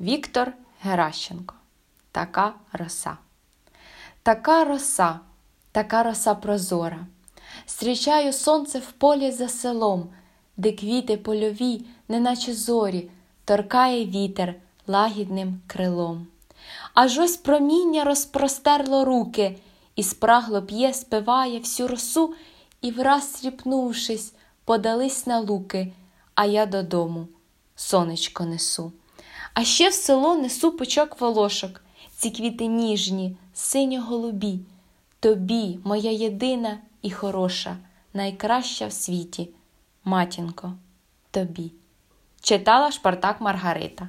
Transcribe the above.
Віктор Геращенко. Така роса. Така роса, така роса прозора. Зустрічаю сонце в полі за селом, де квіти польові, неначе зорі, торкає вітер лагідним крилом. Аж ось проміння розпростерло руки, і спрагло п'є, спиває всю росу, і враз сріпнувшись, подались на луки, а я додому сонечко несу. А ще в село несу пучок волошок, ці квіти ніжні, синьо голубі. Тобі, моя єдина і хороша, найкраща в світі, матінко, тобі. Читала Шпартак Маргарита.